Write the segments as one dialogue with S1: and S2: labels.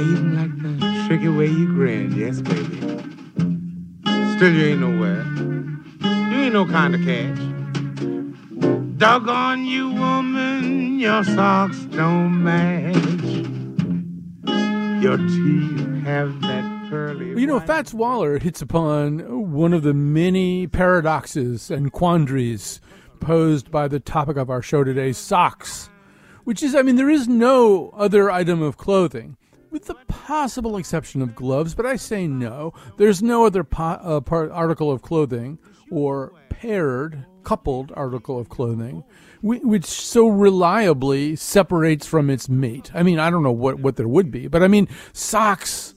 S1: I even like the tricky way you grin, yes, baby. Still, you ain't nowhere. You ain't no kind of catch. Doggone you, woman, your socks don't match. Your teeth have that pearly.
S2: You know, Fats Waller hits upon one of the many paradoxes and quandaries posed by the topic of our show today socks. Which is, I mean, there is no other item of clothing, with the possible exception of gloves, but I say no. There's no other po- uh, part, article of clothing or paired, coupled article of clothing which so reliably separates from its mate. I mean, I don't know what, what there would be, but I mean, socks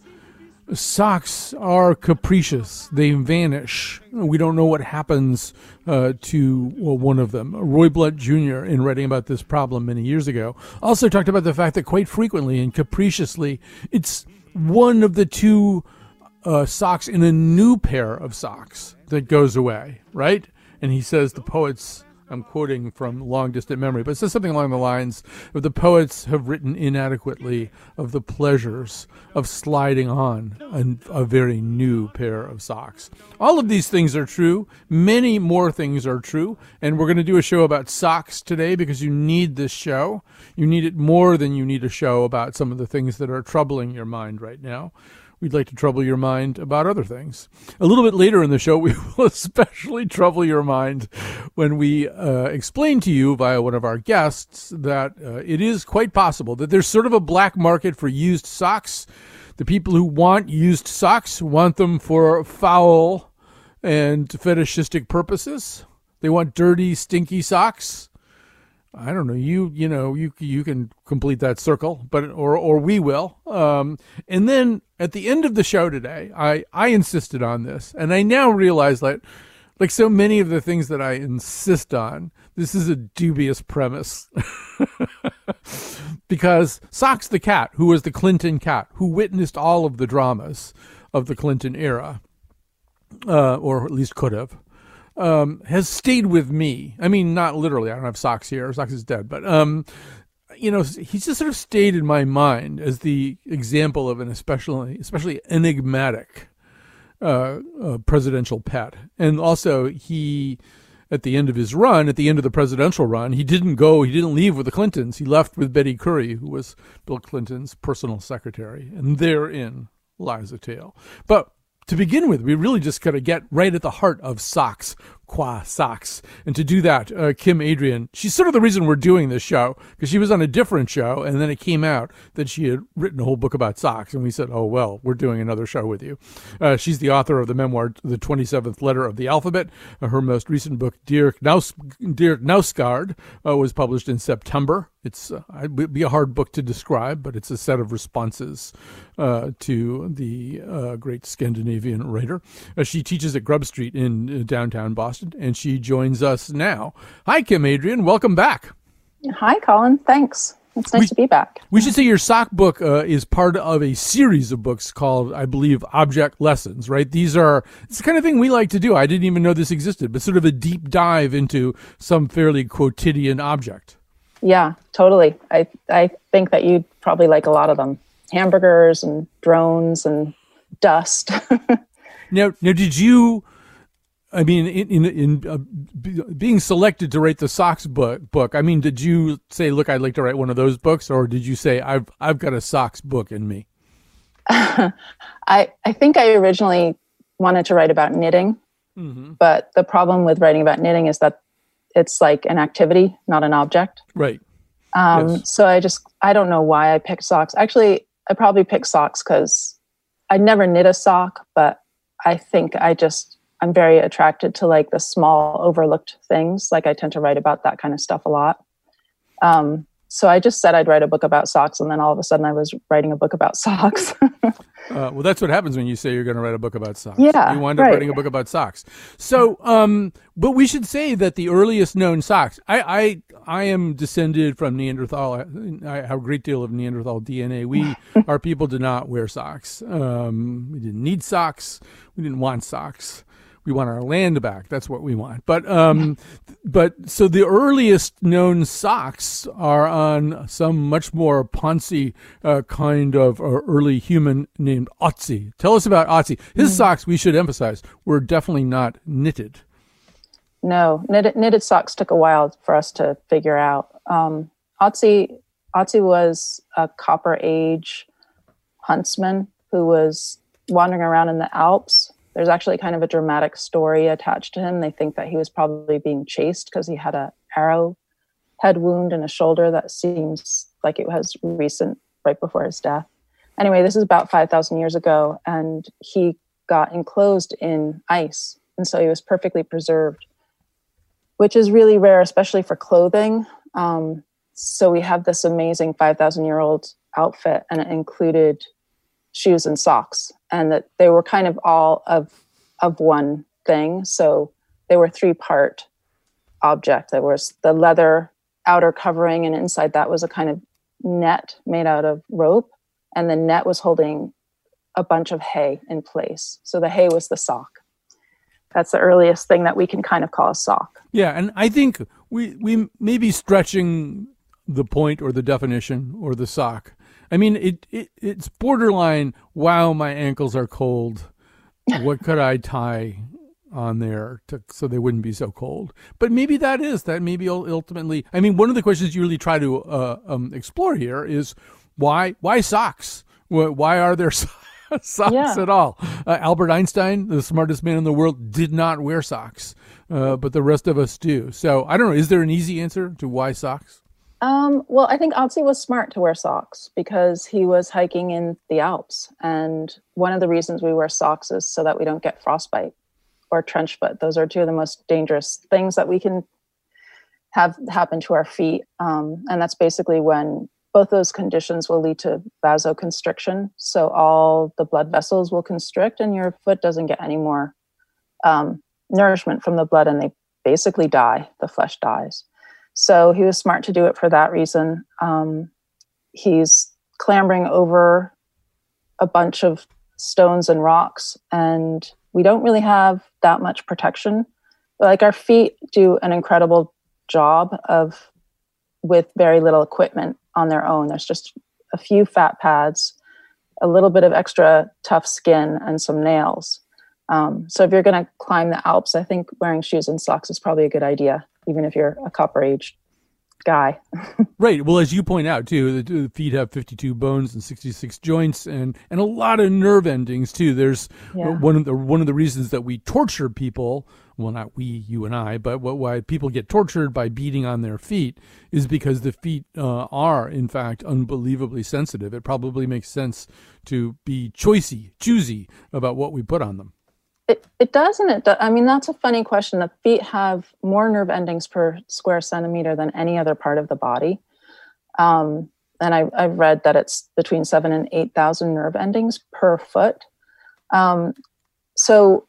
S2: socks are capricious. They vanish. We don't know what happens uh, to well, one of them. Roy Blount Jr., in writing about this problem many years ago, also talked about the fact that quite frequently and capriciously, it's one of the two uh, socks in a new pair of socks that goes away, right? And he says the poets. I'm quoting from Long Distant Memory, but it says something along the lines of the poets have written inadequately of the pleasures of sliding on a, a very new pair of socks. All of these things are true. Many more things are true. And we're going to do a show about socks today because you need this show. You need it more than you need a show about some of the things that are troubling your mind right now we'd like to trouble your mind about other things. A little bit later in the show, we will especially trouble your mind when we uh, explain to you via one of our guests that uh, it is quite possible that there's sort of a black market for used socks. The people who want used socks want them for foul and fetishistic purposes. They want dirty, stinky socks. I don't know. You you know you you can complete that circle, but or or we will. Um, and then at the end of the show today, I I insisted on this, and I now realize that, like so many of the things that I insist on, this is a dubious premise. because Socks the cat, who was the Clinton cat, who witnessed all of the dramas of the Clinton era, uh, or at least could have um, has stayed with me. I mean, not literally. I don't have socks here. Socks is dead, but um, you know, he's just sort of stayed in my mind as the example of an especially, especially enigmatic uh, uh, presidential pet. And also, he, at the end of his run, at the end of the presidential run, he didn't go. He didn't leave with the Clintons. He left with Betty Currie, who was Bill Clinton's personal secretary, and therein lies a tale. But to begin with, we really just got to get right at the heart of socks, qua socks. And to do that, uh, Kim Adrian, she's sort of the reason we're doing this show because she was on a different show and then it came out that she had written a whole book about socks. And we said, oh, well, we're doing another show with you. Uh, she's the author of the memoir, The 27th Letter of the Alphabet. Uh, her most recent book, Dear, Knaus- Dear Knausgaard, uh, was published in September. It's uh, it'd be a hard book to describe, but it's a set of responses uh, to the great Scandinavian writer. She teaches at Grub Street in downtown Boston, and she joins us now. Hi, Kim Adrian. Welcome back.
S3: Hi, Colin. Thanks. It's nice
S2: We-
S3: to be back.
S2: We should say your sock book uh, is part of a series of books called, I believe, Object Lessons, right? These are, it's the kind of thing we like to do. I didn't even know this existed, but sort of a deep dive into some fairly quotidian object.
S3: Yeah, totally. I I think that you'd probably like a lot of them. Hamburgers and drones and dust.
S2: Now, now, did you? I mean, in in, in uh, b- being selected to write the socks book, book. I mean, did you say, "Look, I'd like to write one of those books," or did you say, "I've I've got a socks book in me"?
S3: I I think I originally wanted to write about knitting,
S2: Mm-hmm.
S3: but the problem with writing about knitting is that it's like an activity, not an object.
S2: Right.
S3: Um,
S2: Yes.
S3: So I just I don't know why I picked socks. Actually, I probably picked socks because I never knit a sock, but I think I just I'm very attracted to like the small overlooked things. Like I tend to write about that kind of stuff a lot. Um, so I just said I'd write a book about socks, and then all of a sudden I was writing a book about socks.
S2: uh, well, that's what happens when you say you're going to write a book about socks.
S3: Yeah,
S2: you wind up
S3: right.
S2: writing a book about socks. So, um, but we should say that the earliest known socks. I, I, I am descended from Neanderthal. I have a great deal of Neanderthal DNA. We, our people, did not wear socks. Um, we didn't need socks. We didn't want socks we want our land back. That's what we want. But um, but so the earliest known socks are on some much more Ponzi uh, kind of uh, early human named Otzi. Tell us about Otzi. His mm. socks, we should emphasize, were definitely not knitted.
S3: No, knitted, knitted socks took a while for us to figure out. Um, Otzi, Otzi was a Copper Age huntsman who was wandering around in the Alps there's actually kind of a dramatic story attached to him. They think that he was probably being chased because he had a arrow head wound in a shoulder that seems like it was recent, right before his death. Anyway, this is about 5,000 years ago, and he got enclosed in ice, and so he was perfectly preserved, which is really rare, especially for clothing. Um, so we have this amazing 5,000 year old outfit, and it included shoes and socks and that they were kind of all of of one thing. So they were three part object. There was the leather outer covering and inside that was a kind of net made out of rope and the net was holding a bunch of hay in place. So the hay was the sock. That's the earliest thing that we can kind of call a sock.
S2: Yeah and i think we we may be stretching the point or the definition or the sock I mean, it, it it's borderline. Wow, my ankles are cold. What could I tie on there to, so they wouldn't be so cold? But maybe that is that. Maybe ultimately, I mean, one of the questions you really try to uh, um, explore here is why why socks? Why are there socks yeah. at all? Uh, Albert Einstein, the smartest man in the world, did not wear socks, uh, but the rest of us do. So I don't know. Is there an easy answer to why socks?
S3: Um, well, I think Otzi was smart to wear socks because he was hiking in the Alps. And one of the reasons we wear socks is so that we don't get frostbite or trench foot. Those are two of the most dangerous things that we can have happen to our feet. Um, and that's basically when both those conditions will lead to vasoconstriction. So all the blood vessels will constrict and your foot doesn't get any more um, nourishment from the blood and they basically die. The flesh dies. So he was smart to do it for that reason. Um, he's clambering over a bunch of stones and rocks, and we don't really have that much protection. Like our feet do an incredible job of with very little equipment on their own. There's just a few fat pads, a little bit of extra tough skin, and some nails. Um, so if you're going to climb the Alps, I think wearing shoes and socks is probably a good idea even if you're a copper age guy.
S2: right. Well, as you point out too, the, feet have 52 bones and 66 joints, and and a lot of nerve endings too. There's yeah. one of the one of the reasons that we torture people. Well, not we, you and I, but what, why people get tortured by beating on their feet is because the feet uh, are, in fact, unbelievably sensitive. It probably makes sense to be choicey, choosy about what we put on them.
S3: It, it doesn't. It do, I mean, that's a funny question. The feet have more nerve endings per square centimeter than any other part of the body. Um, and I, I've read that it's between seven and 8,000 nerve endings per foot. Um, so,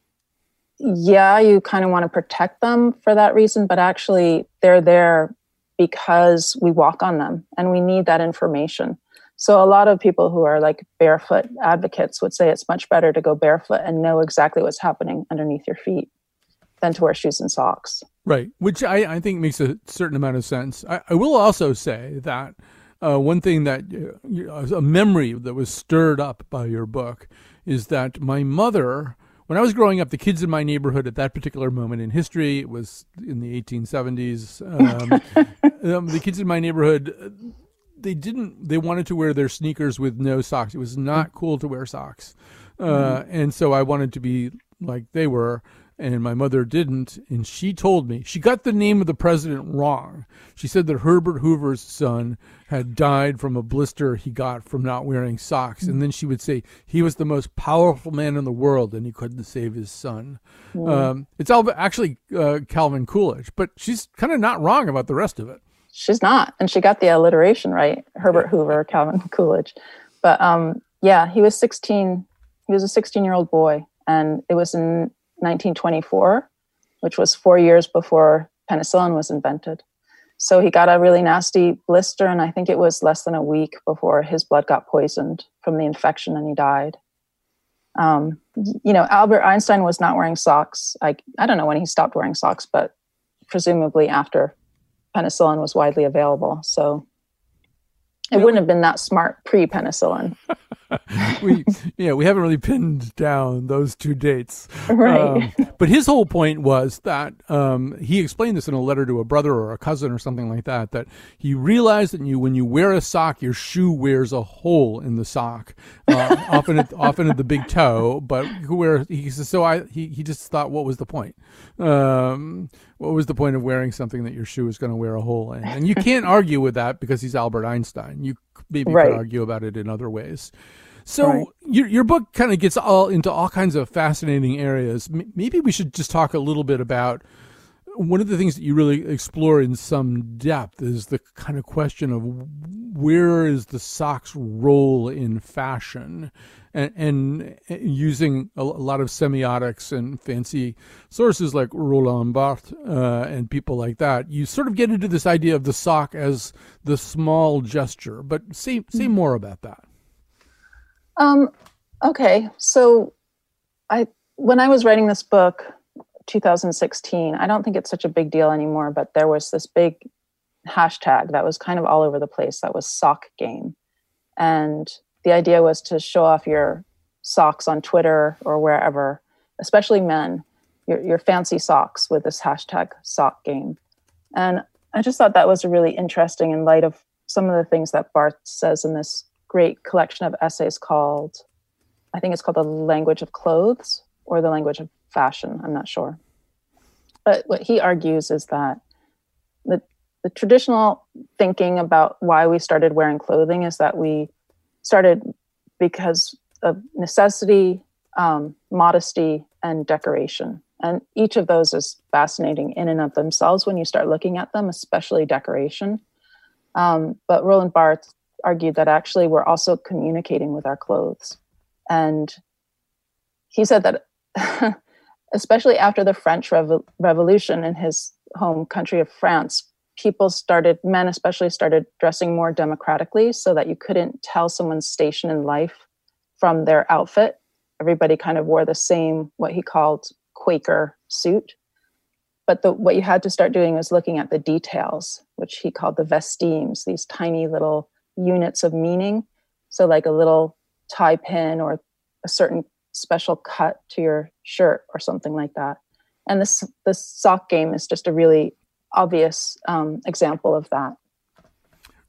S3: yeah, you kind of want to protect them for that reason, but actually, they're there because we walk on them and we need that information. So a lot of people who are like barefoot advocates would say it's much better to go barefoot and know exactly what's happening underneath your feet than to wear shoes and socks.
S2: Right, which I, I think makes a certain amount of sense. I, I will also say that uh, one thing that uh, a memory that was stirred up by your book is that my mother when I was growing up, the kids in my neighborhood at that particular moment in history, it was in the 1870s. Um, um, the kids in my neighborhood, they didn't they wanted to wear their sneakers with no socks. It was not cool to wear socks. Uh, mm-hmm. and so I wanted to be like they were and my mother didn't and she told me she got the name of the president wrong she said that herbert hoover's son had died from a blister he got from not wearing socks and then she would say he was the most powerful man in the world and he couldn't save his son um, it's all actually uh, calvin coolidge but she's kind of not wrong about the rest of it
S3: she's not, and she got the alliteration right. Herbert Hoover, Calvin Coolidge, but um, yeah, he was 16. He was a 16 year old boy, and it was in 1924, which was four years before penicillin was invented. So he got a really nasty blister, and I think it was less than a week before his blood got poisoned from the infection and he died. Um, you know, Albert Einstein was not wearing socks. I, I don't know when he stopped wearing socks, but presumably after penicillin was widely available. So it wouldn't have been that smart pre penicillin.
S2: we yeah we haven't really pinned down those two dates.
S3: Right.
S2: Um, but his whole point was that um, he explained this in a letter to a brother or a cousin or something like that that he realized that you when you wear a sock your shoe wears a hole in the sock uh, often at, often at the big toe but where he says so i he, he just thought what was the point? Um, what was the point of wearing something that your shoe is going to wear a hole in? And you can't argue with that because he's albert einstein. You maybe
S3: Right.
S2: could argue about it in other ways so
S3: Right.
S2: your your book kind of gets all into all kinds of fascinating areas. M- Maybe we should just talk a little bit about one of the things that you really explore in some depth is the kind of question of where is the sock's role in fashion, and, and using a, a lot of semiotics and fancy sources like Roland Barthes uh, and people like that. You sort of get into this idea of the sock as the small gesture. But say say more about that.
S3: Um, okay, so I when I was writing this book, 2016, I don't think it's such a big deal anymore, but there was this big hashtag that was kind of all over the place that was sock game. And the idea was to show off your socks on Twitter or wherever, especially men, your, your fancy socks with this hashtag sock game. And I just thought that was really interesting in light of some of the things that Barthes says in this great collection of essays called, I think it's called The Language of Clothes or The Language of Fashion. I'm not sure. But what he argues is that the, the traditional thinking about why we started wearing clothing is that we started because of necessity, um, modesty, and decoration. And each of those is fascinating in and of themselves when you start looking at them, especially decoration. Um, but Roland Barthes argued that actually we're also communicating with our clothes. And he said that, especially after the French Revo- Revolution in his home country of France, people started, men especially, started dressing more democratically so that you couldn't tell someone's station in life from their outfit. Everybody kind of wore the same, what he called Quaker suit. But the, what you had to start doing was looking at the details, which he called the vestimes, these tiny little units of meaning. So, like a little tie pin or a certain special cut to your shirt or something like that. And this this sock game is just a really obvious um, example of that.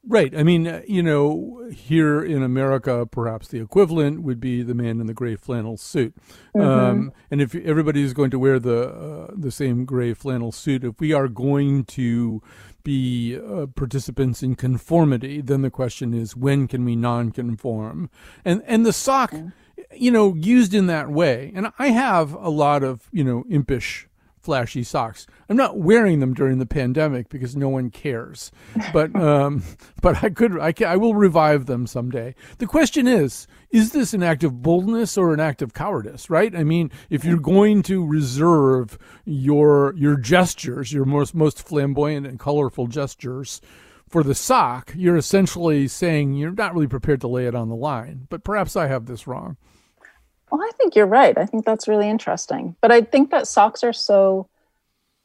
S2: Right. I mean, you know, here in America, perhaps the equivalent would be the man in the gray flannel suit. Um, and if everybody is going to wear the uh, the same gray flannel suit, if we are going to be uh, participants in conformity, then the question is when can we non-conform? And and the sock, you know, used in that way. And I have a lot of you know impish flashy socks. I'm not wearing them during the pandemic because no one cares. But um, but I could I can, I will revive them someday. The question is, is this an act of boldness or an act of cowardice, right? I mean, if you're going to reserve your your gestures, your most most flamboyant and colorful gestures for the sock, you're essentially saying you're not really prepared to lay it on the line. But perhaps I have this wrong.
S3: Well, I think you're right. I think that's really interesting. But I think that socks are so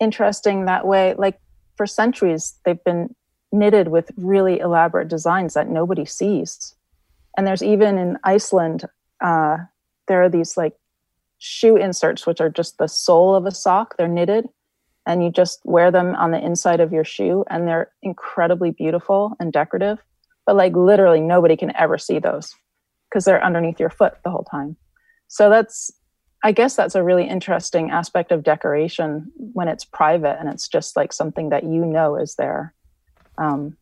S3: interesting that way. Like for centuries, they've been knitted with really elaborate designs that nobody sees. And there's even in Iceland, uh, there are these like shoe inserts, which are just the sole of a sock. They're knitted, and you just wear them on the inside of your shoe, and they're incredibly beautiful and decorative. But like literally, nobody can ever see those because they're underneath your foot the whole time. So that's, I guess that's a really interesting aspect of decoration when it's private and it's just like something that you know is there. Um,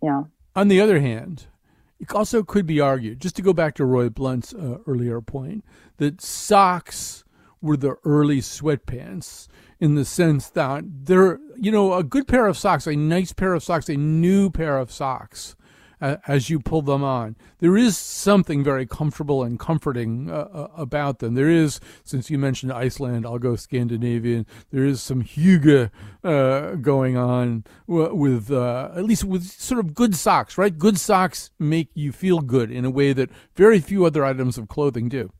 S3: yeah.
S2: On the other hand, it also could be argued, just to go back to Roy Blount's uh, earlier point, that socks were the early sweatpants. in the sense that they're, you know, a good pair of socks, a nice pair of socks, a new pair of socks as you pull them on. There is something very comfortable and comforting uh, uh, about them. There is, since you mentioned Iceland, I'll go Scandinavian. There is some hygge uh, going on with, uh, at least with sort of good socks, right? Good socks make you feel good in a way that very few other items of clothing do.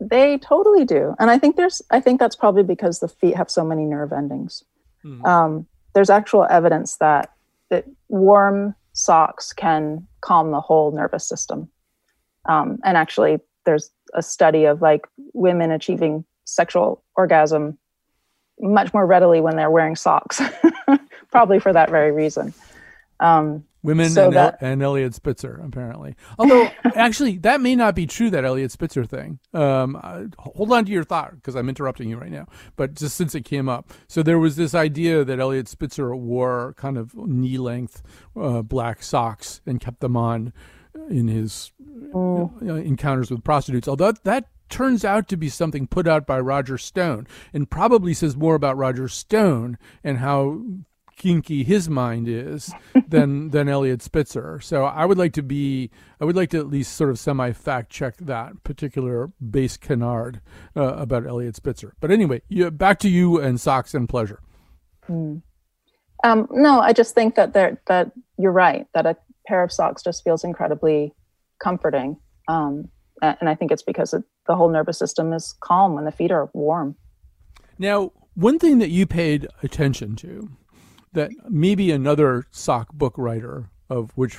S3: They totally do, and I think there's. I think that's probably because the feet have so many nerve endings. Mm-hmm. Um, there's actual evidence that that warm socks can calm the whole nervous system. Um, and actually, there's a study of like women achieving sexual orgasm much more readily when they're wearing socks, probably for that very reason. Um,
S2: Women so and, that, and Eliot Spitzer, apparently. Although, actually, that may not be true, that Eliot Spitzer thing. Um, uh, hold on to your thought because I'm interrupting you right now. But just since it came up. So there was this idea that Eliot Spitzer wore kind of knee length uh, black socks and kept them on in his oh. uh, encounters with prostitutes. Although that turns out to be something put out by Roger Stone and probably says more about Roger Stone and how kinky his mind is than than Eliot Spitzer. So I would like to be I would like to at least sort of semi fact check that particular base canard uh, about Eliot Spitzer. But anyway, you, back to you and socks and pleasure.
S3: Mm. Um, no, I just think that there that you're right that a pair of socks just feels incredibly comforting. Um, and I think it's because it, the whole nervous system is calm when the feet are warm.
S2: Now, one thing that you paid attention to that maybe another sock book writer, of which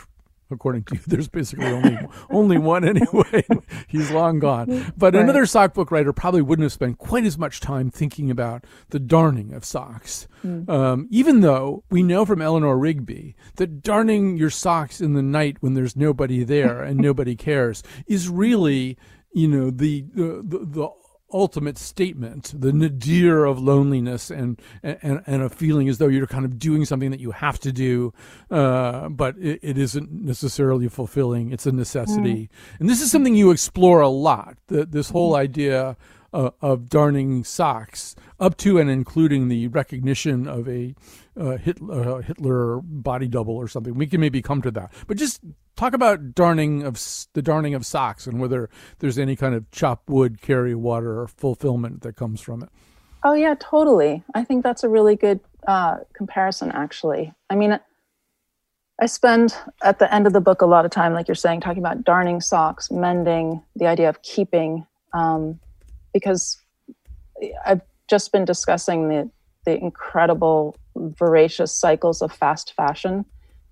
S2: according to you, there's basically only only one anyway. He's long gone. But right. another sock book writer probably wouldn't have spent quite as much time thinking about the darning of socks. Mm. Um, even though we know from Eleanor Rigby that darning your socks in the night when there's nobody there and nobody cares is really, you know, the the, the, the ultimate statement, the nadir of loneliness and, and, and a feeling as though you're kind of doing something that you have to do, uh, but it, it isn't necessarily fulfilling. It's a necessity. Mm. And this is something you explore a lot, the, this whole idea uh, of darning socks, up to and including the recognition of a uh, Hitler, uh, Hitler body double or something. We can maybe come to that, but just talk about darning of the darning of socks and whether there's any kind of chop wood, carry water or fulfillment that comes from it.
S3: Oh yeah, totally. I think that's a really good uh, comparison. Actually, I mean. I spend at the end of the book a lot of time, like you're saying, talking about darning socks, mending, the idea of keeping, um, because I've just been discussing the the incredible voracious cycles of fast fashion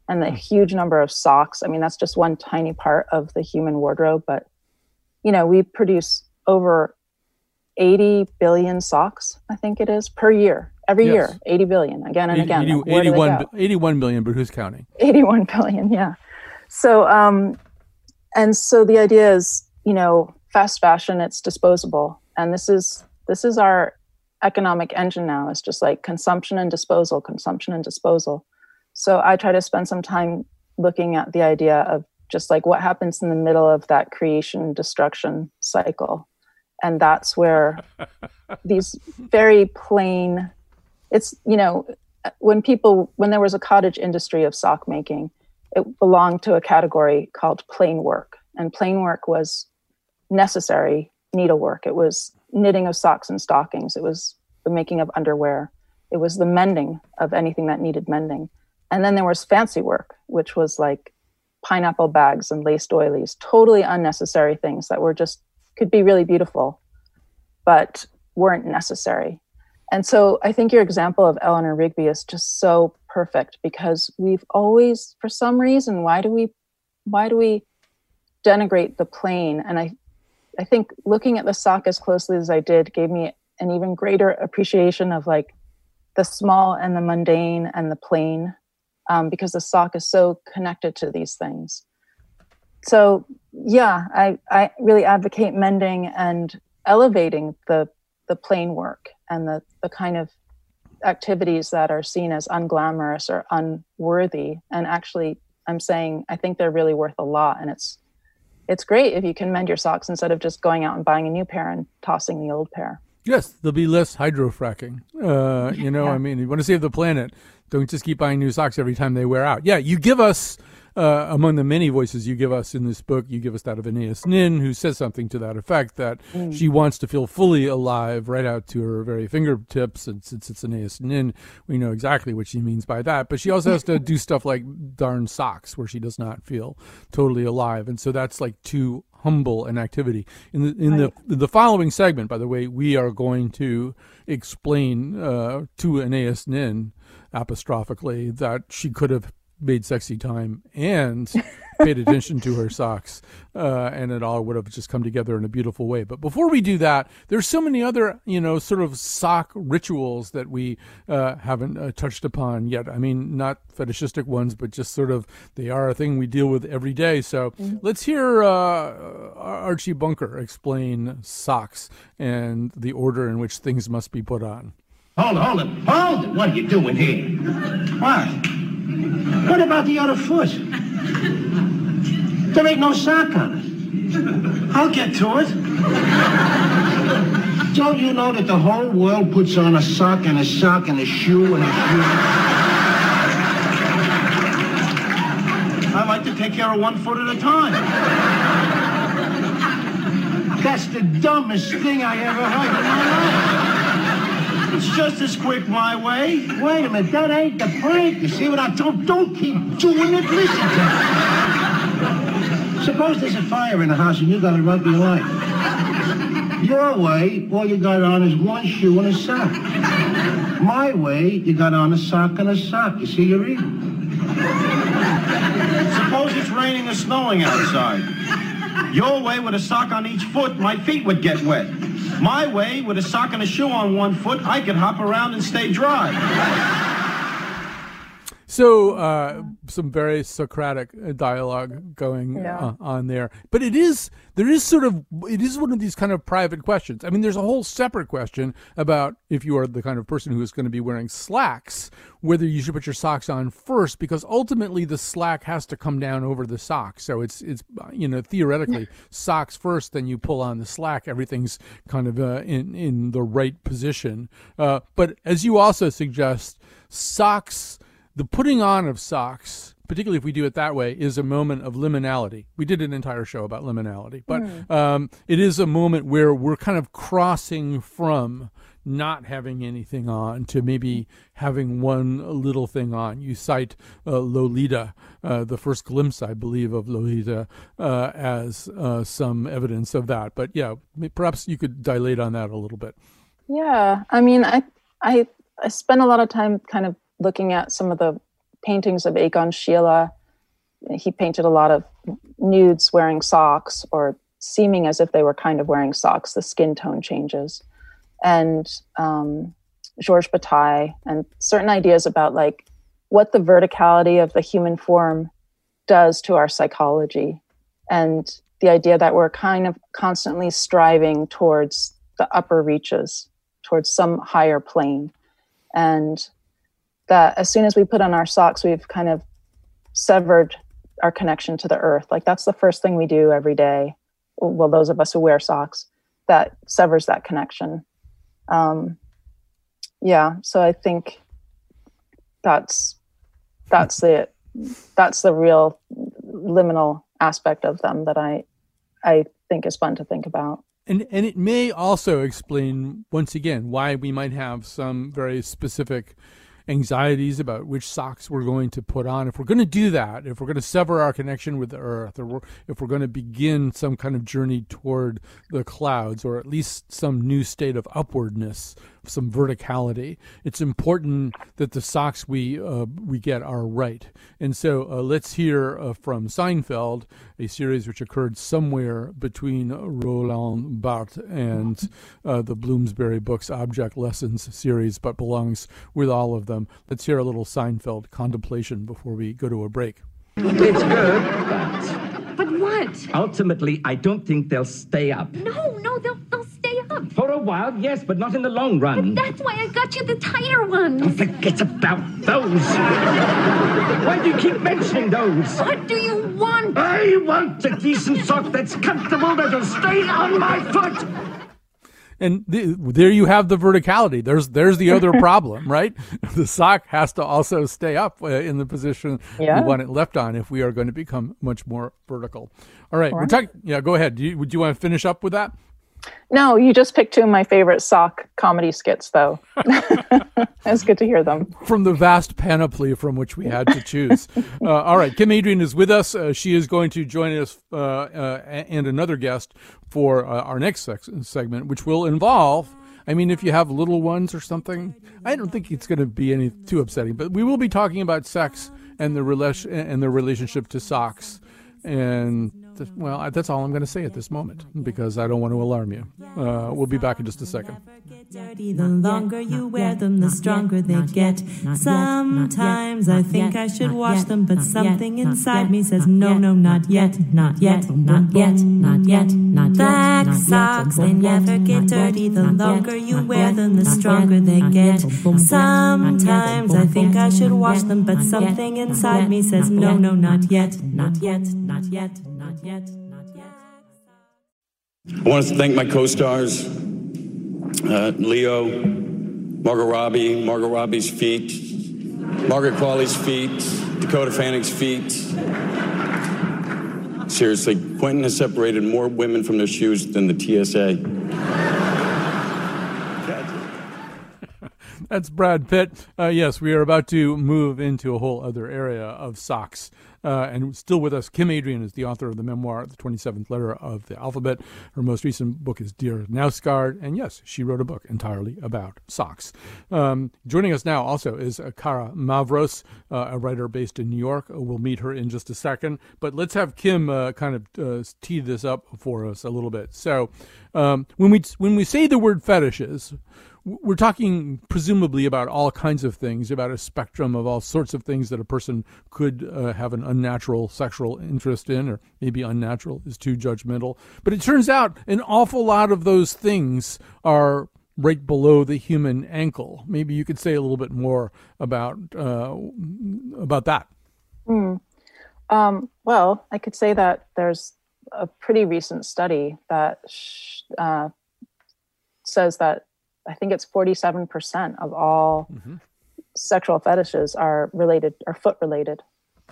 S3: and the hmm. huge number of socks. I mean, that's just one tiny part of the human wardrobe, but you know, we produce over 80 billion socks, I think it is, per year. Every yes. year, 80 billion, again and
S2: 80,
S3: again.
S2: 80, 81, 81 billion, but who's counting?
S3: 81 billion, yeah. So, um, and so the idea is, you know, fast fashion, it's disposable. And this is, this is our economic engine now. It's just like consumption and disposal, consumption and disposal. So I try to spend some time looking at the idea of just like what happens in the middle of that creation destruction cycle. And that's where these very plain, it's, you know, when people, when there was a cottage industry of sock making, it belonged to a category called plain work. And plain work was necessary needlework. It was knitting of socks and stockings. It was the making of underwear. It was the mending of anything that needed mending. And then there was fancy work, which was like pineapple bags and laced doilies, totally unnecessary things that were just could be really beautiful, but weren't necessary. And so I think your example of Eleanor Rigby is just so perfect because we've always, for some reason, why do we why do we denigrate the plain? And I I think looking at the sock as closely as I did gave me an even greater appreciation of like the small and the mundane and the plain um, because the sock is so connected to these things. So yeah, I, I really advocate mending and elevating the the plain work and the, the kind of activities that are seen as unglamorous or unworthy. And actually I'm saying I think they're really worth a lot and it's it's great if you can mend your socks instead of just going out and buying a new pair and tossing the old pair.
S2: Yes, there'll be less hydrofracking. Uh, you know,
S3: Yeah.
S2: I mean, you want to save the planet. Don't just keep buying new socks every time they wear out. Yeah, you give us, uh, among the many voices you give us in this book, you give us that of Anaïs Nin, who says something to that effect that she wants to feel fully alive right out to her very fingertips. And since it's Anaïs Nin, we know exactly what she means by that. But she also has to do stuff like darn socks where she does not feel totally alive. And so that's like too humble an activity. In the in the the following segment, by the way, we are going to explain uh, to Anaïs Nin apostrophically that she could have made sexy time and paid attention to her socks, uh, and it all would have just come together in a beautiful way. But before we do that, there's so many other, you know, sort of sock rituals that we uh, haven't uh, touched upon yet. I mean, not fetishistic ones, but just sort of they are a thing we deal with every day. So let's hear uh, Archie Bunker explain socks and the order in which things must be put on.
S4: Hold it, hold it, hold it. What are you doing here? What? What about the other foot? There ain't no sock on it. I'll get to it. Don't you know that the whole world puts on a sock and a sock and a shoe and a shoe? I like to take care of one foot at a time. That's the dumbest thing I ever heard in my life. It's just as quick my way. Wait a minute, that ain't the prank. You see what I don't don't keep doing it. Listen to me. Suppose there's a fire in the house and you gotta run your life. Your way, all you got on is one shoe and a sock. My way, you got on a sock and a sock. You see your evil. Suppose it's raining or snowing outside. Your way with a sock on each foot, my feet would get wet. My way with a sock and a shoe on one foot, I could hop around and stay dry.
S2: So, uh, some very Socratic uh, dialogue going
S3: Yeah.
S2: uh, on there, but it is there is sort of it is one of these kind of private questions. I mean, there's a whole separate question about if you are the kind of person who is going to be wearing slacks, whether you should put your socks on first, because ultimately the slack has to come down over the sock. So it's it's you know theoretically socks first, then you pull on the slack. Everything's kind of uh, in in the right position. Uh, but as you also suggest, socks the putting on of socks, particularly if we do it that way, is a moment of liminality. We did an entire show about liminality, but um, it is a moment where we're kind of crossing from not having anything on to maybe having one little thing on. You cite uh, Lolita, uh, the first glimpse, I believe, of Lolita uh, as uh, some evidence of that. But yeah, perhaps you could dilate on that a little bit.
S3: Yeah, I mean, I I I spent a lot of time kind of looking at some of the paintings of Egon Schiele. He painted a lot of nudes wearing socks or seeming as if they were kind of wearing socks. The skin tone changes, and um, Georges Bataille, and certain ideas about like what the verticality of the human form does to our psychology, and the idea that we're kind of constantly striving towards the upper reaches towards some higher plane and that as soon as we put on our socks we've kind of severed our connection to the earth. Like that's the first thing we do every day. Well those of us who wear socks that severs that connection. Um, yeah so i think that's that's the that's the real liminal aspect of them that i i think is fun to think about.
S2: And and it may also explain once again why we might have some very specific anxieties about which socks we're going to put on. If we're going to do that, if we're going to sever our connection with the earth, or if we're going to begin some kind of journey toward the clouds, or at least some new state of upwardness, some verticality, it's important that the socks we uh, we get are right. And so uh, let's hear uh, from Seinfeld, a series which occurred somewhere between Roland Barthes and uh, the Bloomsbury Books Object Lessons series, but belongs with all of them. Let's hear a little Seinfeld contemplation before we go to a break.
S5: It's good, but
S6: But what?
S5: ultimately, I don't think they'll stay up.
S6: No, no, they'll they'll stay up.
S5: For a while, yes, but not in the long run.
S6: That's why I got you the tighter ones.
S5: Forget about those. Why do you keep mentioning those?
S6: What do you want?
S5: I want a decent sock that's comfortable that'll stay on my foot.
S2: and the, there you have the verticality. There's there's the other problem, right? The sock has to also stay up uh, in the position
S3: Yeah.
S2: we want it left on if we are going to become much more vertical. All right, we're talking. Yeah, go ahead. Do you, would you want to finish up with that?
S3: No, you just picked two of my favorite sock comedy skits, though. it's good to hear them.
S2: from the vast panoply from which we had to choose. uh, all right, Kim Adrian is with us. Uh, she is going to join us uh, uh, and another guest for uh, our next sex- segment, which will involve. I mean, if you have little ones or something, I don't think it's going to be any too upsetting. But we will be talking about sex and the relation and the relationship to socks. And th- well, I- that's all I'm going to say at this moment because I don't want to alarm you. Uh, we'll be back in just a second.
S7: dirty. The longer you wear them, the stronger they get. Sometimes I think I should wash them, but something inside me says no, no, not yet, not yet, not yet, not yet, not yet. Black socks, they never get dirty. The longer you wear them, the stronger they get. Sometimes I think I should wash them, but something inside me says no, no, not yet, not yet, not yet, not yet, not yet.
S8: I want to thank my co-stars, uh, Leo, Margot Robbie, Margot Robbie's feet, Margaret Qualley's feet, Dakota Fanning's feet. Seriously, Quentin has separated more women from their shoes than the TSA.
S2: That's Brad Pitt. Uh, yes, we are about to move into a whole other area of socks. Uh, and still with us, Kim Adrian is the author of the memoir, The 27th Letter of the Alphabet. Her most recent book is Dear Now. And yes, she wrote a book entirely about socks. Um, joining us now also is uh, Kara Mavros, uh, a writer based in New York. Uh, we'll meet her in just a second. But let's have Kim uh, kind of uh, tee this up for us a little bit. So um, when, we, when we say the word fetishes, we're talking presumably about all kinds of things, about a spectrum of all sorts of things that a person could uh, have an unnatural sexual interest in, or maybe unnatural is too judgmental. But it turns out an awful lot of those things are right below the human ankle. Maybe you could say a little bit more about uh, about that.
S3: Um, well, I could say that there's a pretty recent study that uh, says that I think it's 47% of all sexual fetishes are related, are foot related.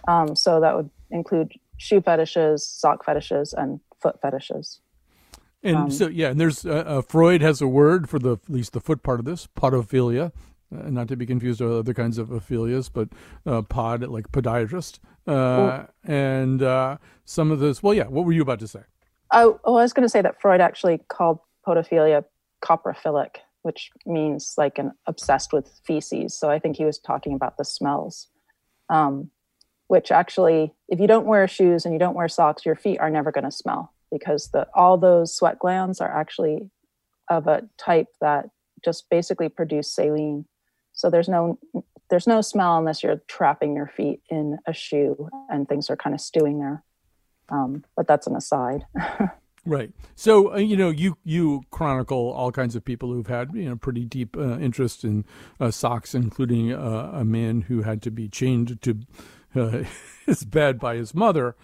S3: Um, so that would include shoe fetishes, sock fetishes, and foot fetishes.
S2: And
S3: Um,
S2: so, yeah, and there's uh, uh, Freud has a word for the at least the foot part of this, podophilia, uh, not to be confused with other kinds of aphilias, but uh, pod like podiatrist, uh, and uh, some of this. Well, yeah, what were you about to say?
S3: Oh, oh, I was going to say that Freud actually called podophilia coprophilic, which means like an obsessed with feces. So I think he was talking about the smells, um, which actually, if you don't wear shoes and you don't wear socks, your feet are never going to smell because the all those sweat glands are actually of a type that just basically produce saline. So there's no there's no smell unless you're trapping your feet in a shoe and things are kind of stewing there. Um, but that's an aside.
S2: Right. So uh, you know, you you chronicle all kinds of people who've had you know pretty deep uh, interest in uh, socks, including uh, a man who had to be chained to uh, his bed by his mother.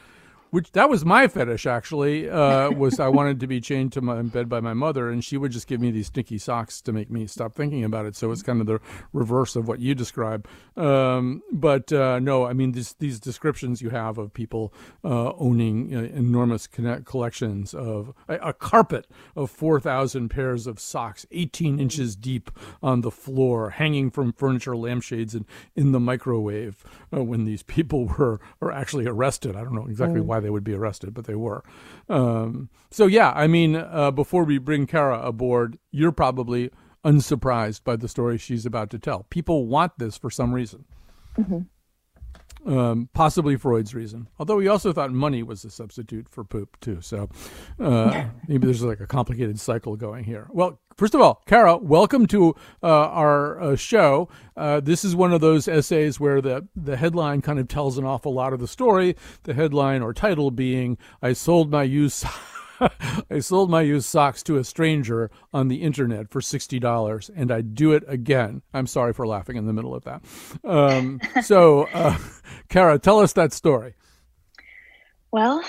S2: Which that was my fetish actually. Uh, was I wanted to be chained to my bed by my mother, and she would just give me these sticky socks to make me stop thinking about it. So it's kind of the reverse of what you describe. Um, but uh, no, I mean these these descriptions you have of people uh, owning uh, enormous collections of a, a carpet of four thousand pairs of socks, eighteen inches deep on the floor, hanging from furniture lampshades and in the microwave. Uh, when these people were are actually arrested, I don't know exactly why they would be arrested, but they were. Um, so yeah, I mean, uh, before we bring Kara aboard, you're probably unsurprised by the story she's about to tell. People want this for some reason. Um, possibly Freud's reason. Although he also thought money was a substitute for poop too. So uh, maybe there's like a complicated cycle going here. Well, first of all, Kara, welcome to uh, our uh, show. Uh, this is one of those essays where the the headline kind of tells an awful lot of the story. The headline or title being "I sold my used." I sold my used socks to a stranger on the internet for sixty dollars, and I'd do it again. I'm sorry for laughing in the middle of that. Um, so, uh, Kara, tell us that story.
S9: Well,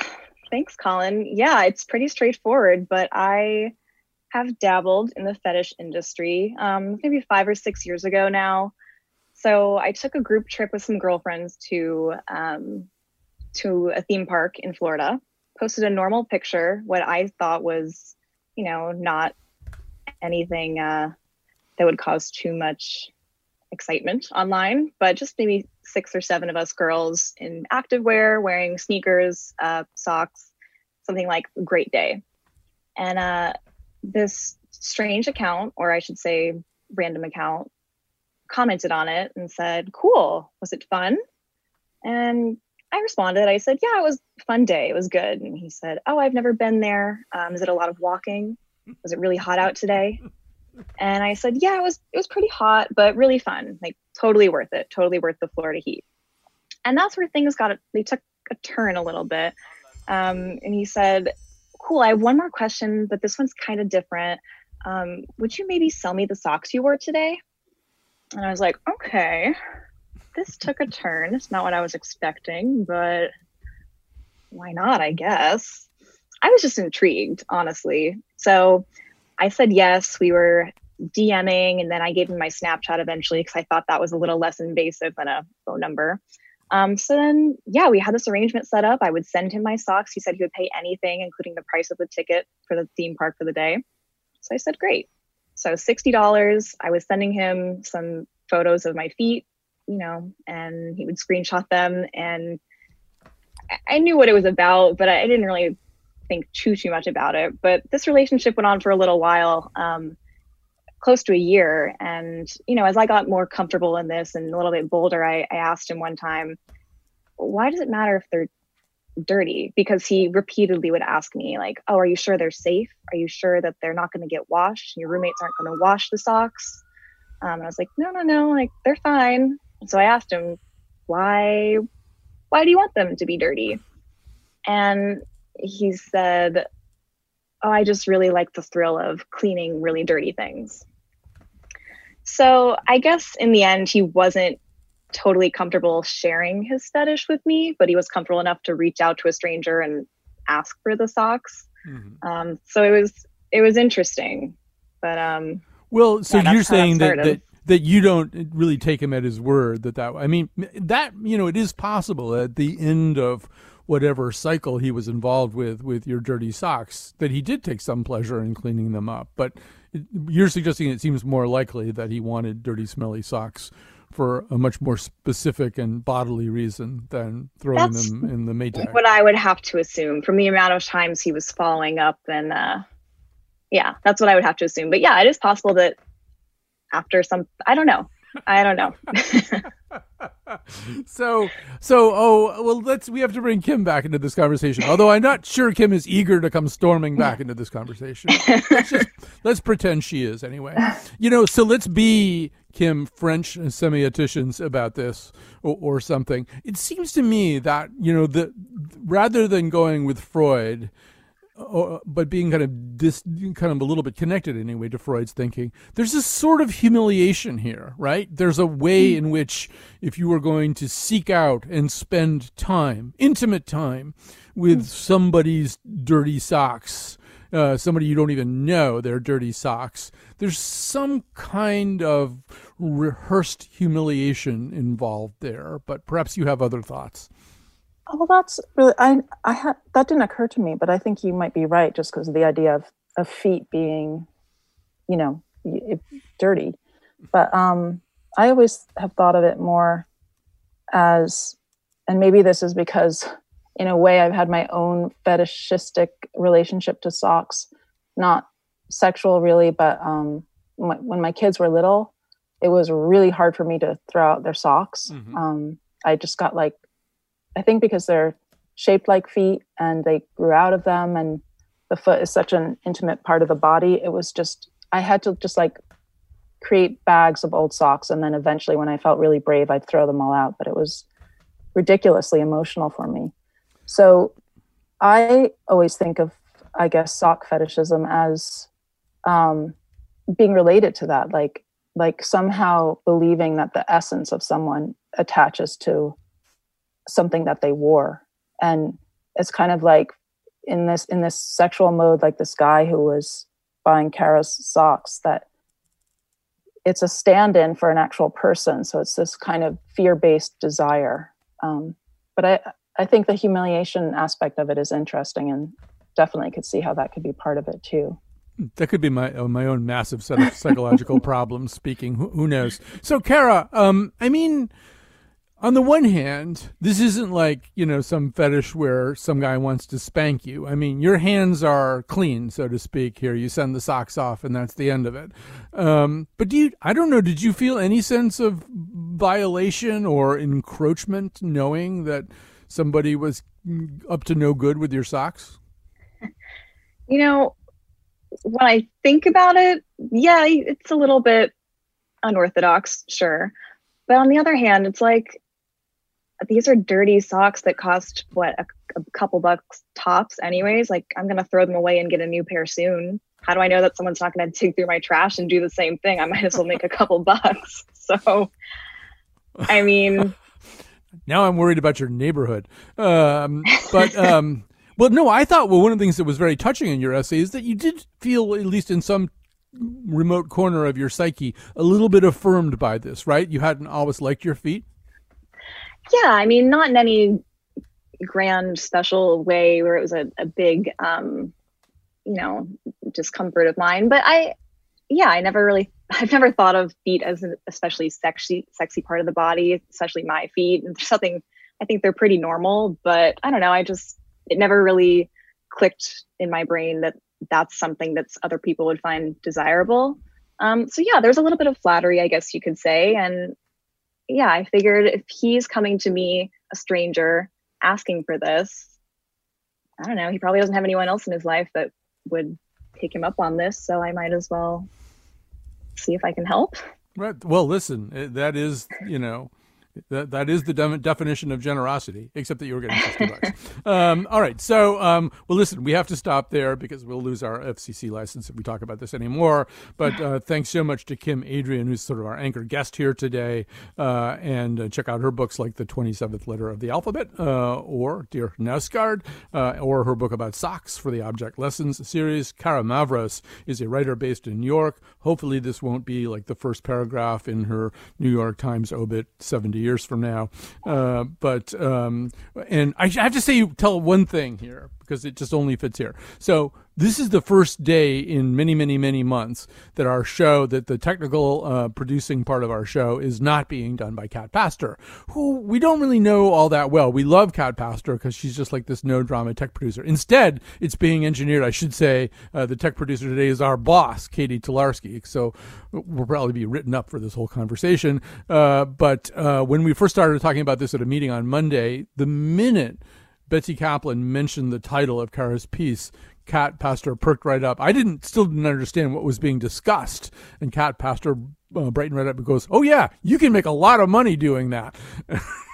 S9: thanks, Colin. Yeah, it's pretty straightforward, but I have dabbled in the fetish industry, um, maybe five or six years ago now. So I took a group trip with some girlfriends to um, to a theme park in Florida. Posted a normal picture, what I thought was, you know, not anything uh, that would cause too much excitement online, but just maybe six or seven of us girls in activewear, wearing sneakers, uh, socks, something like great day. And uh, this strange account, or I should say random account, commented on it and said, Cool, was it fun? And I responded, I said, Yeah, it was fun day. It was good. And he said, Oh, I've never been there. Um, is it a lot of walking? Was it really hot out today? And I said, Yeah, it was it was pretty hot, but really fun. Like totally worth it. Totally worth the Florida heat. And that's where things got they took a turn a little bit. Um, and he said, Cool, I have one more question, but this one's kind of different. Um, would you maybe sell me the socks you wore today? And I was like, okay, this took a turn. It's not what I was expecting, but why not? I guess. I was just intrigued, honestly. So I said yes. We were DMing, and then I gave him my Snapchat eventually because I thought that was a little less invasive than a phone number. Um, so then, yeah, we had this arrangement set up. I would send him my socks. He said he would pay anything, including the price of the ticket for the theme park for the day. So I said, great. So $60. I was sending him some photos of my feet, you know, and he would screenshot them. And I knew what it was about, but I didn't really think too, too much about it. But this relationship went on for a little while. Um, close to a year. And, you know, as I got more comfortable in this and a little bit bolder, I, I asked him one time, why does it matter if they're dirty? Because he repeatedly would ask me, like, oh, are you sure they're safe? Are you sure that they're not going to get washed? Your roommates aren't going to wash the socks? Um, and I was like, no, no, no, like they're fine. So I asked him, why, why do you want them to be dirty? And he said, oh, I just really like the thrill of cleaning really dirty things. So I guess in the end, he wasn't totally comfortable sharing his fetish with me, but he was comfortable enough to reach out to a stranger and ask for the socks. Mm-hmm. Um, so it was it was interesting, but um,
S2: well, so yeah, you're saying that, that that you don't really take him at his word that that I mean that you know it is possible at the end of whatever cycle he was involved with with your dirty socks that he did take some pleasure in cleaning them up but you're suggesting it seems more likely that he wanted dirty, smelly socks for a much more specific and bodily reason than throwing That's them in the Maytag.
S9: What I would have to assume from the amount of times he was following up, and uh, yeah, that's what I would have to assume. But yeah, it is possible that after some, I don't know. I don't know.
S2: so so oh well let's we have to bring Kim back into this conversation. Although I'm not sure Kim is eager to come storming back into this conversation. Let's just let's pretend she is anyway. You know, so let's be Kim French semioticians about this or, or something. It seems to me that, you know, the rather than going with Freud or, but being kind of dis, kind of a little bit connected anyway to Freud's thinking, there's this sort of humiliation here, right? There's a way hmm. in which if you were going to seek out and spend time, intimate time, with hmm. somebody's dirty socks, uh, somebody you don't even know their dirty socks, there's some kind of rehearsed humiliation involved there. But perhaps you have other thoughts.
S3: Oh, well, that's really I I had that didn't occur to me, but I think you might be right just because of the idea of of feet being, you know, dirty. But um, I always have thought of it more as, and maybe this is because, in a way, I've had my own fetishistic relationship to socks, not sexual really, but um, my, when my kids were little, it was really hard for me to throw out their socks. Mm-hmm. Um, I just got like I think because they're shaped like feet and they grew out of them and the foot is such an intimate part of the body, it was just I had to just like create bags of old socks and then eventually when I felt really brave I'd throw them all out, but it was ridiculously emotional for me. So I always think of I guess sock fetishism as um, being related to that like like somehow believing that the essence of someone attaches to something that they wore and it's kind of like in this in this sexual mode like this guy who was buying Kara's socks that it's a stand-in for an actual person. So it's this kind of fear-based desire. Um, but I, I think the humiliation aspect of it is interesting, and definitely could see how that could be part of it too.
S2: That could be my uh, my own massive set of psychological problems. Speaking, who, who knows? So, Kara, um, I mean, on the one hand, this isn't like, you know, some fetish where some guy wants to spank you. I mean, your hands are clean, so to speak, here. You send the socks off and that's the end of it. Um, but do you, I don't know, did you feel any sense of violation or encroachment knowing that somebody was up to no good with your socks?
S9: You know, when I think about it, yeah, it's a little bit unorthodox, sure. But on the other hand, it's like these are dirty socks that cost what a, a, couple bucks tops anyways. Like i'm going to throw them away and get a new pair soon. How do i know that someone's not going to dig through my trash and do the same thing? I might as well make a couple bucks. So i mean
S2: now i'm worried about your neighborhood. Um, but um, well no i thought well one of the things that was very touching in your essay is that you did feel at least in some remote corner of your psyche a little bit affirmed by this right? You hadn't always liked your feet
S9: yeah, I mean, not in any grand special way where it was a, a big um you know discomfort of mine but i yeah i never really i've never thought of feet as an especially sexy sexy part of the body especially my feet. And something i think they're pretty normal but i don't know i just it never really clicked in my brain that that's something that other people would find desirable. Um so yeah there's a little bit of flattery i guess you could say and yeah, I figured if he's coming to me, a stranger, asking for this, I don't know, he probably doesn't have anyone else in his life that would take him up on this. So I might as well see if I can help.
S2: Right. Well, listen, eh, that is, you know, that that is the de- definition of generosity, except that you were getting fifty bucks. Um, all right, so um, well, listen, we have to stop there because we'll lose our FCC license if we talk about this anymore. But uh, thanks so much to Kim Adrian, who's sort of our anchor guest here today, uh, and uh, check out her books like the Twenty Seventh Letter of the Alphabet, uh, or Dear Knausgaard uh, or her book about socks for the Object Lessons series. Kara Mavros is a writer based in New York. Hopefully, this won't be like the first paragraph in her New York Times obit seventy years from now. Uh, but um, and I have to say, you tell one thing here because it just only fits here. So this is the first day in many, many, many months that our show, that the technical uh, producing part of our show is not being done by Kat Pastor, who we don't really know all that well. We love Kat Pastor because she's just like this no drama tech producer. Instead, it's being engineered. I should say uh, the tech producer today is our boss, Katie Tolarski. So we'll probably be written up for this whole conversation. Uh, but uh, when we first started talking about this at a meeting on Monday, the minute Betsy Kaplan mentioned the title of Kara's piece, Cat Pastor perked right up. I didn't still didn't understand what was being discussed, and Cat Pastor uh, brightened right up and goes, "Oh yeah, you can make a lot of money doing that."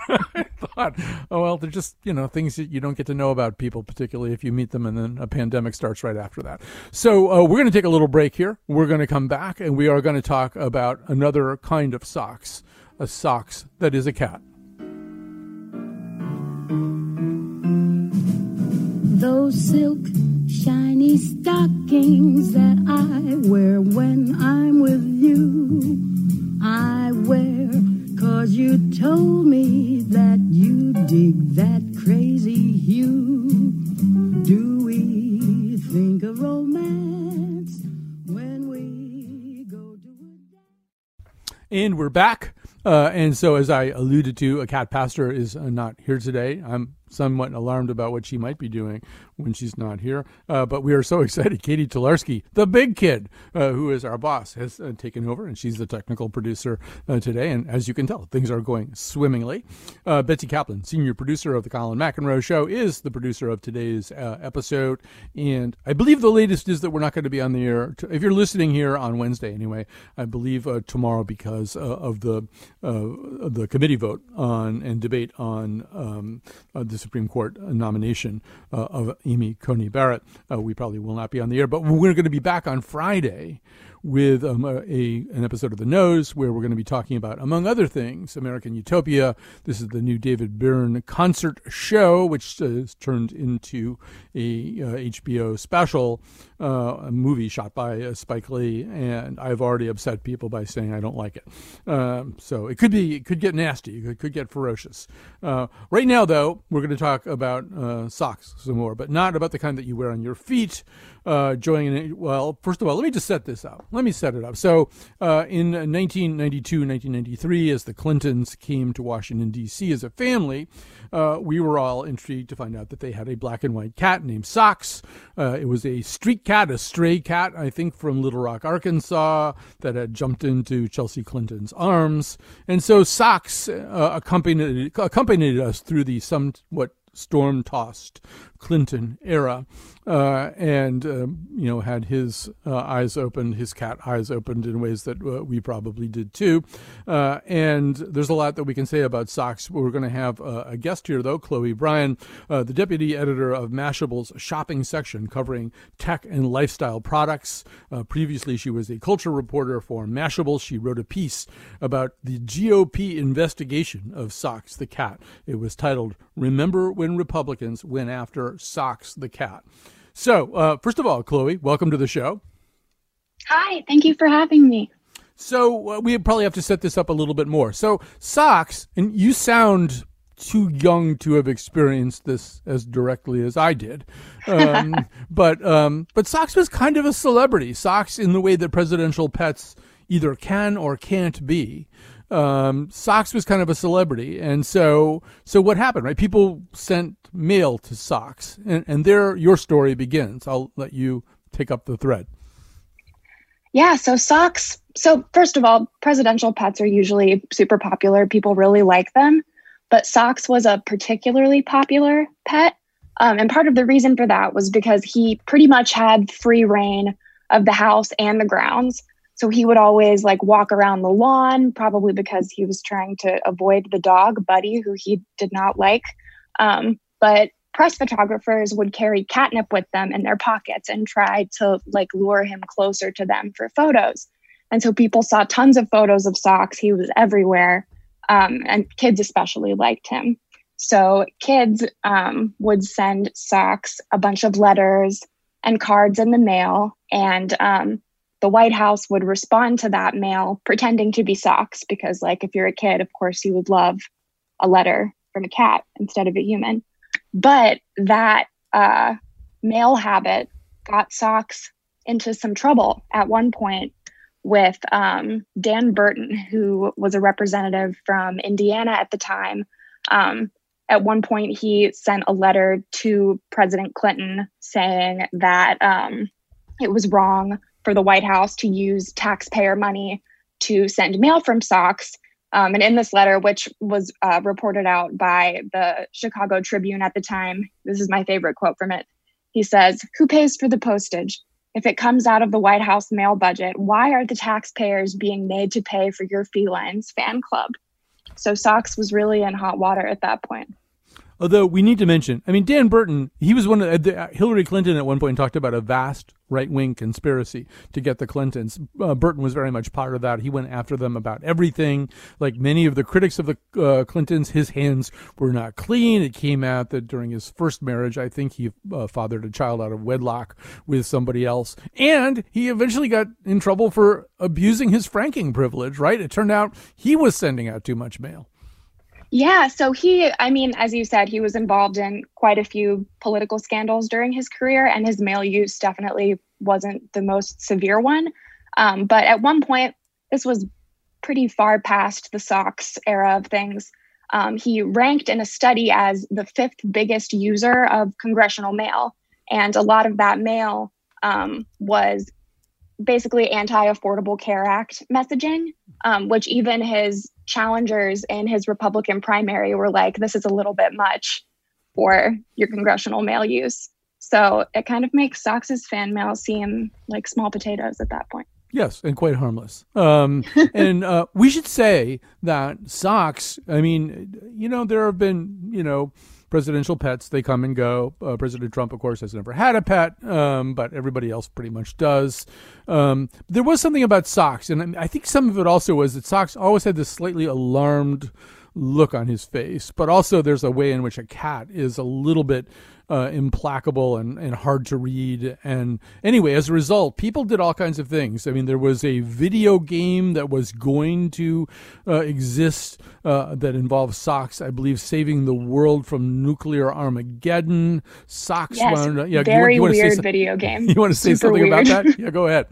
S2: I thought, oh well, they're just you know things that you don't get to know about people, particularly if you meet them, and then a pandemic starts right after that. So uh, we're going to take a little break here. We're going to come back, and we are going to talk about another kind of socks, a socks that is a cat.
S10: Those silk shiny stockings that I wear when I'm with you. I wear cause you told me that you dig that crazy hue. Do we think of romance when we go to
S2: And we're back. Uh, and so, as I alluded to, a cat pastor is uh, not here today. I'm somewhat alarmed about what she might be doing when she's not here. Uh, but we are so excited. Katie Tolarski, the big kid, uh, who is our boss, has uh, taken over, and she's the technical producer uh, today. And as you can tell, things are going swimmingly. Uh, Betsy Kaplan, senior producer of the Colin McEnroe Show, is the producer of today's uh, episode. And I believe the latest is that we're not going to be on the air. If you're listening here on Wednesday, anyway, I believe tomorrow because of the the committee vote on and debate on um, the Supreme Court nomination of Amy Coney Barrett. Uh, we probably will not be on the air, but we're going to be back on Friday with um, a, a, an episode of The Nose where we're going to be talking about, among other things, American Utopia. This is the new David Byrne concert show, which uh, is turned into a uh, HBO special, uh, a movie shot by uh, Spike Lee, and I've already upset people by saying I don't like it. Um, so it could be, it could get nasty, it could, get ferocious. Uh, right now, though, we're going to talk about socks some more, but not about the kind that you wear on your feet. Joining, well, first of all, let me just set this up. Let me set it up. So, uh, in 1992, 1993, as the Clintons came to Washington, D.C. as a family, uh, we were all intrigued to find out that they had a black and white cat named Socks. Uh, it was a street cat, a stray cat, I think, from Little Rock, Arkansas, that had jumped into Chelsea Clinton's arms. And so Socks uh, accompanied, accompanied us through the somewhat storm tossed Clinton era uh, and um, you know had his uh, eyes opened, his cat eyes opened in ways that uh, we probably did too. Uh, and there's a lot that we can say about socks. We're going to have uh, a guest here though, Chloe Bryan, uh, the deputy editor of Mashable's shopping section, covering tech and lifestyle products. previously, she was a culture reporter for Mashable. She wrote a piece about the GOP investigation of Socks the cat. It was titled "Remember When Republicans Went After Socks the Cat." So, uh, first of all, Chloe, welcome to the show.
S11: Hi, thank you for having me.
S2: So, uh, we probably have to set this up a little bit more. So, socks, and you sound too young to have experienced this as directly as I did. Um, but um, but Socks was kind of a celebrity. Socks, in the way that presidential pets either can or can't be. Um, Socks was kind of a celebrity, and so so what happened? Right, people sent mail to Socks, and, and there your story begins. I'll let you take up the thread.
S11: Yeah, so socks. So, first of all, presidential pets are usually super popular. People really like them. But socks was a particularly popular pet. Um, and part of the reason for that was because he pretty much had free rein of the house and the grounds. So he would always like walk around the lawn, probably because he was trying to avoid the dog, Buddy, who he did not like. Um, but press photographers would carry catnip with them in their pockets and try to like lure him closer to them for photos. And so people saw tons of photos of Socks. He was everywhere. Um, and kids especially liked him. So kids um, would send Socks a bunch of letters and cards in the mail. And um, the White House would respond to that mail pretending to be Socks because, like, if you're a kid, of course, you would love a letter from a cat instead of a human. But that uh, mail habit got Socks into some trouble at one point with um, Dan Burton, who was a representative from Indiana at the time. Um, at one point, he sent a letter to President Clinton saying that um, it was wrong for the White House to use taxpayer money to send mail from Socks um, and in this letter, which was uh, reported out by the Chicago Tribune at the time, this is my favorite quote from it. He says, Who pays for the postage? If it comes out of the White House mail budget, why are the taxpayers being made to pay for your felines fan club? So Socks was really in hot water at that point.
S2: Although we need to mention, I mean, Dan Burton, he was one of the, Hillary Clinton at one point talked about a vast right wing conspiracy to get the Clintons. Uh, Burton was very much part of that. He went after them about everything. Like many of the critics of the uh, Clintons, his hands were not clean. It came out that during his first marriage, I think he uh, fathered a child out of wedlock with somebody else. And he eventually got in trouble for abusing his franking privilege, right? It turned out he was sending out too much mail.
S11: Yeah, so he, I mean, as you said, he was involved in quite a few political scandals during his career, and his mail use definitely wasn't the most severe one. Um, but at one point, this was pretty far past the socks era of things. Um, he ranked in a study as the fifth biggest user of congressional mail, and a lot of that mail um, was basically anti-affordable care act messaging um, which even his challengers in his republican primary were like this is a little bit much for your congressional mail use so it kind of makes socks's fan mail seem like small potatoes at that point
S2: Yes, and quite harmless. Um, and uh, we should say that socks. I mean, you know, there have been, you know, presidential pets. They come and go. Uh, President Trump, of course, has never had a pet, um, but everybody else pretty much does. Um, there was something about socks, and I think some of it also was that socks always had this slightly alarmed look on his face, but also there's a way in which a cat is a little bit uh, implacable and, and hard to read. And anyway, as a result, people did all kinds of things. I mean, there was a video game that was going to uh, exist uh, that involved socks, I believe, saving the world from nuclear Armageddon. Socks
S11: yes,
S2: wound
S11: yeah, very you you weird video game.
S2: You want to say
S11: Super
S2: something
S11: weird.
S2: about that? Yeah, go ahead.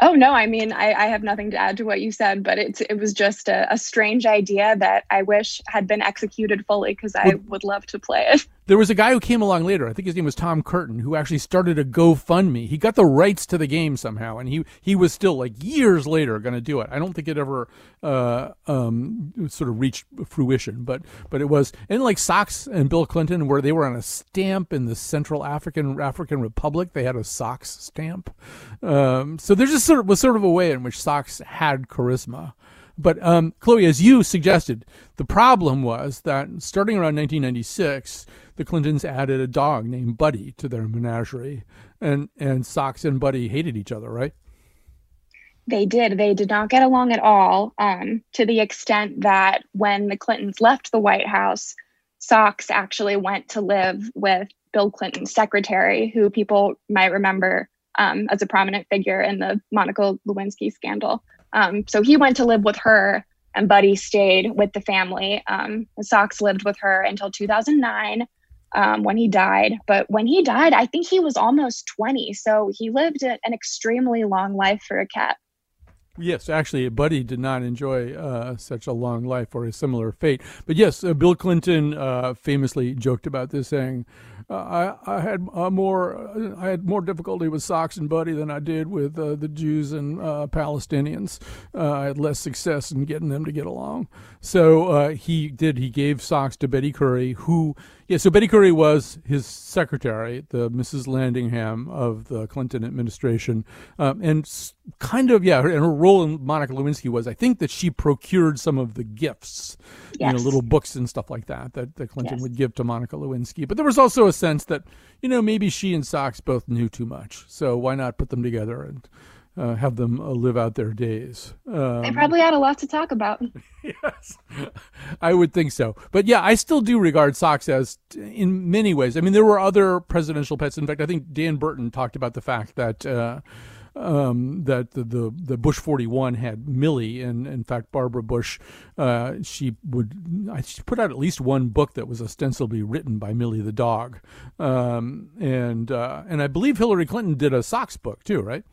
S11: Oh no, I mean I, I, have nothing to add to what you said, but it's it was just a, a strange idea that I wish had been executed fully because I would love to play it.
S2: There was a guy who came along later. I think his name was Tom Curtin, who actually started a GoFundMe. He got the rights to the game somehow, and he he was still like years later going to do it. I don't think it ever uh, um, sort of reached fruition, but but it was. And like Socks and Bill Clinton, where they were on a stamp in the Central African African Republic, they had a Socks stamp. Um, so there just sort of was sort of a way in which Socks had charisma. But um, Chloe, as you suggested, the problem was that starting around 1996, the Clintons added a dog named Buddy to their menagerie, and and Socks and Buddy hated each other, right?
S11: They did. They did not get along at all, um, to the extent that when the Clintons left the White House, Socks actually went to live with Bill Clinton's secretary, who people might remember um, as a prominent figure in the Monica Lewinsky scandal. Um, so he went to live with her, and Buddy stayed with the family. Um, Socks lived with her until 2009 um, when he died. But when he died, I think he was almost 20. So he lived an extremely long life for a cat.
S2: Yes, actually, Buddy did not enjoy uh, such a long life or a similar fate. But yes, uh, Bill Clinton uh, famously joked about this, saying, uh, I, I had uh, more uh, I had more difficulty with Socks and Buddy than I did with the Jews and Palestinians. I had less success in getting them to get along. So he did. He gave Socks to Betty Currie, who yeah. So Betty Currie was his secretary, the Mrs. Landingham of the Clinton administration, um, and kind of yeah. And her role in Monica Lewinsky was, I think, that she procured some of the gifts, yes. you know, little books and stuff like that that, that Clinton yes. would give to Monica Lewinsky. But there was also a sense that you know maybe she and Socks both knew too much, so why not put them together and uh, have them uh, live out their days?
S11: Um, they probably had a lot to talk about.
S2: yes, I would think so. But yeah, I still do regard Socks as, in many ways. I mean, there were other presidential pets. In fact, I think Dan Burton talked about the fact that. Uh, um, that the, the, the Bush 41 had Millie, and in fact Barbara Bush, uh, she would she put out at least one book that was ostensibly written by Millie the dog, um, and uh, and I believe Hillary Clinton did a socks book too, right?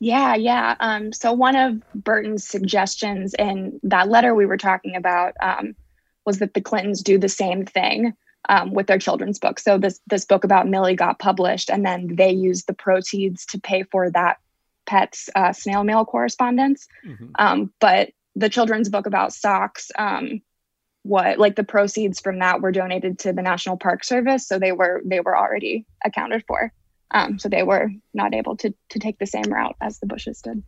S11: Yeah, yeah. Um, so one of Burton's suggestions in that letter we were talking about um, was that the Clintons do the same thing um, with their children's books. So this this book about Millie got published, and then they used the proceeds to pay for that pet's uh, snail mail correspondence. Mm-hmm. Um, but the children's book about socks, um, what like the proceeds from that were donated to the National Park Service, so they were they were already accounted for. Um, so they were not able to to take the same route as the Bushes did.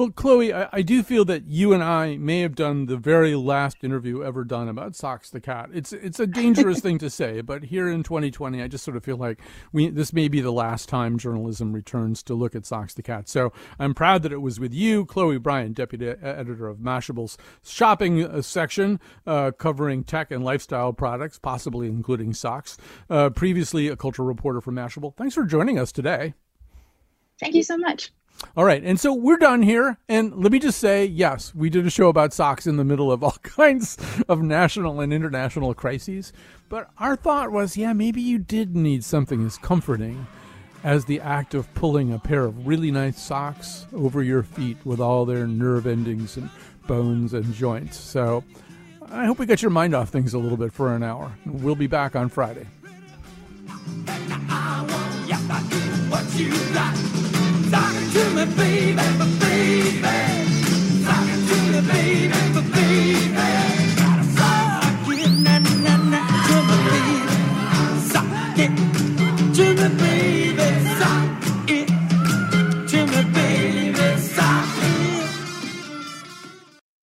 S2: Well, Chloe, I, I, do feel that you and I may have done the very last interview ever done about Socks the cat. It's it's a dangerous thing to say, but here in 2020, I just sort of feel like we this may be the last time journalism returns to look at Socks the cat. So I'm proud that it was with you, Chloe Bryant, deputy editor of Mashable's shopping uh, section, uh, covering tech and lifestyle products, possibly including socks. Uh, previously, a cultural reporter for Mashable. Thanks for joining us today.
S11: Thank you so much.
S2: All right. And so we're done here. And let me just say, yes, we did a show about socks in the middle of all kinds of national and international crises. But our thought was, yeah, maybe you did need something as comforting as the act of pulling a pair of really nice socks over your feet with all their nerve endings and bones and joints. So I hope we got your mind off things a little bit for an hour. We'll be back on Friday Talking to me, baby, baby. Talking to me, baby, baby.